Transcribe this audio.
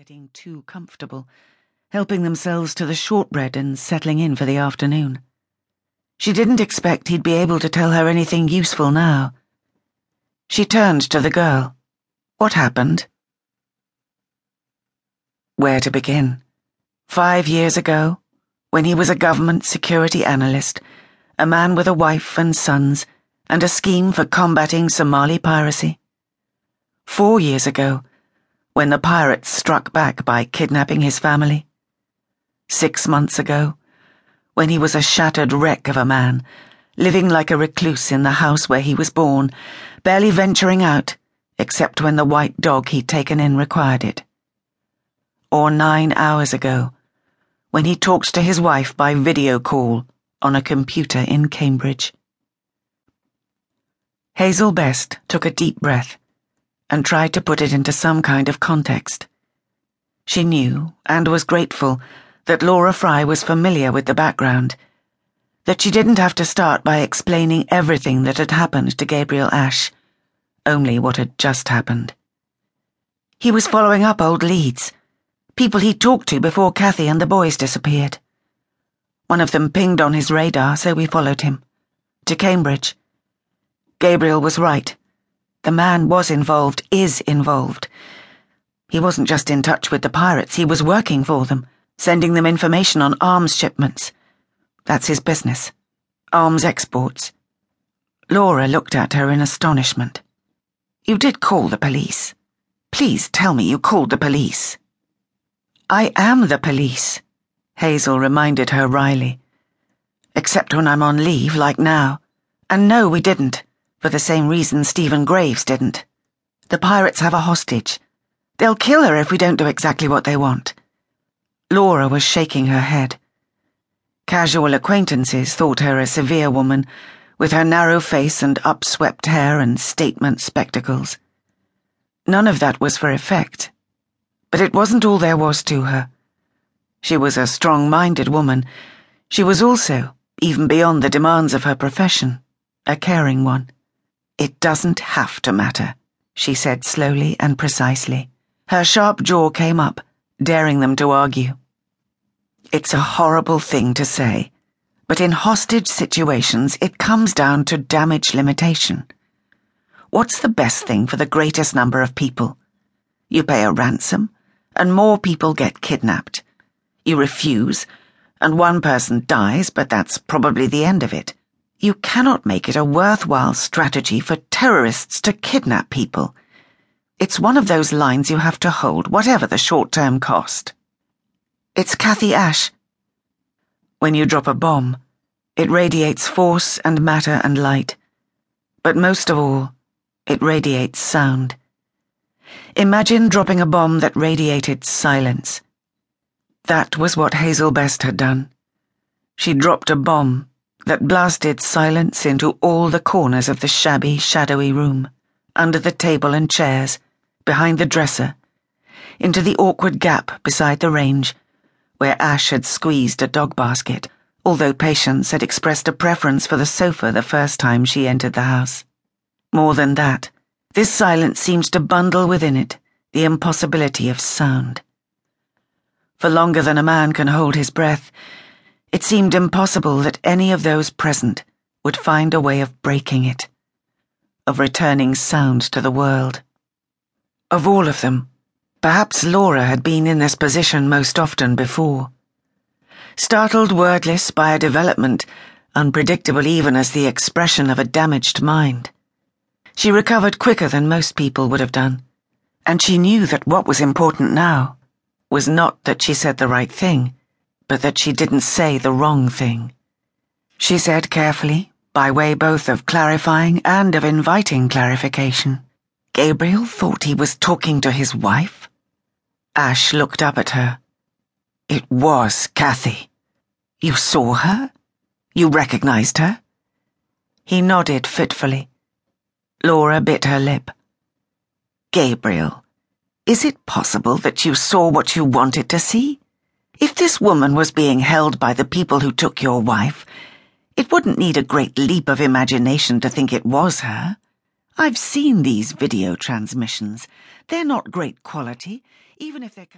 getting too comfortable, helping themselves to the shortbread and settling in for the afternoon. She didn't expect he'd be able to tell her anything useful now. She turned to the girl. What happened? Where to begin? Five years ago, when he was a government security analyst, a man with a wife and sons, and a scheme for combating Somali piracy. Four years ago, when the pirates struck back by kidnapping his family. Six months ago, when he was a shattered wreck of a man, living like a recluse in the house where he was born, barely venturing out except when the white dog he'd taken in required it. Or nine hours ago, when he talked to his wife by video call on a computer in Cambridge. Hazel Best took a deep breath and tried to put it into some kind of context. She knew, and was grateful, that Laura Fry was familiar with the background, that she didn't have to start by explaining everything that had happened to Gabriel Ash, only what had just happened. He was following up old leads, people he'd talked to before Kathy and the boys disappeared. One of them pinged on his radar, so we followed him. To Cambridge. Gabriel was right. The man was involved, is involved. He wasn't just in touch with the pirates, he was working for them, sending them information on arms shipments. That's his business. Arms exports. Laura looked at her in astonishment. You did call the police. Please tell me you called the police. I am the police, Hazel reminded her wryly. Except when I'm on leave, like now. And no, we didn't for the same reason Stephen Graves didn't. The pirates have a hostage. They'll kill her if we don't do exactly what they want. Laura was shaking her head. Casual acquaintances thought her a severe woman, with her narrow face and upswept hair and statement spectacles. None of that was for effect. But it wasn't all there was to her. She was a strong minded woman. She was also, even beyond the demands of her profession, a caring one. It doesn't have to matter, she said slowly and precisely. Her sharp jaw came up, daring them to argue. It's a horrible thing to say, but in hostage situations it comes down to damage limitation. What's the best thing for the greatest number of people? You pay a ransom, and more people get kidnapped. You refuse, and one person dies, but that's probably the end of it. You cannot make it a worthwhile strategy for terrorists to kidnap people. It's one of those lines you have to hold, whatever the short term cost. It's Kathy Ash. When you drop a bomb, it radiates force and matter and light. But most of all, it radiates sound. Imagine dropping a bomb that radiated silence. That was what Hazel Best had done. She dropped a bomb that blasted silence into all the corners of the shabby, shadowy room, under the table and chairs, behind the dresser, into the awkward gap beside the range, where Ash had squeezed a dog basket, although Patience had expressed a preference for the sofa the first time she entered the house. More than that, this silence seemed to bundle within it the impossibility of sound. For longer than a man can hold his breath, it seemed impossible that any of those present would find a way of breaking it, of returning sound to the world. Of all of them, perhaps Laura had been in this position most often before. Startled wordless by a development unpredictable even as the expression of a damaged mind. She recovered quicker than most people would have done, and she knew that what was important now was not that she said the right thing but that she didn't say the wrong thing. She said carefully, by way both of clarifying and of inviting clarification. Gabriel thought he was talking to his wife? Ash looked up at her. It was Kathy. You saw her? You recognized her? He nodded fitfully. Laura bit her lip. Gabriel, is it possible that you saw what you wanted to see? If this woman was being held by the people who took your wife, it wouldn't need a great leap of imagination to think it was her. I've seen these video transmissions. They're not great quality, even if they're.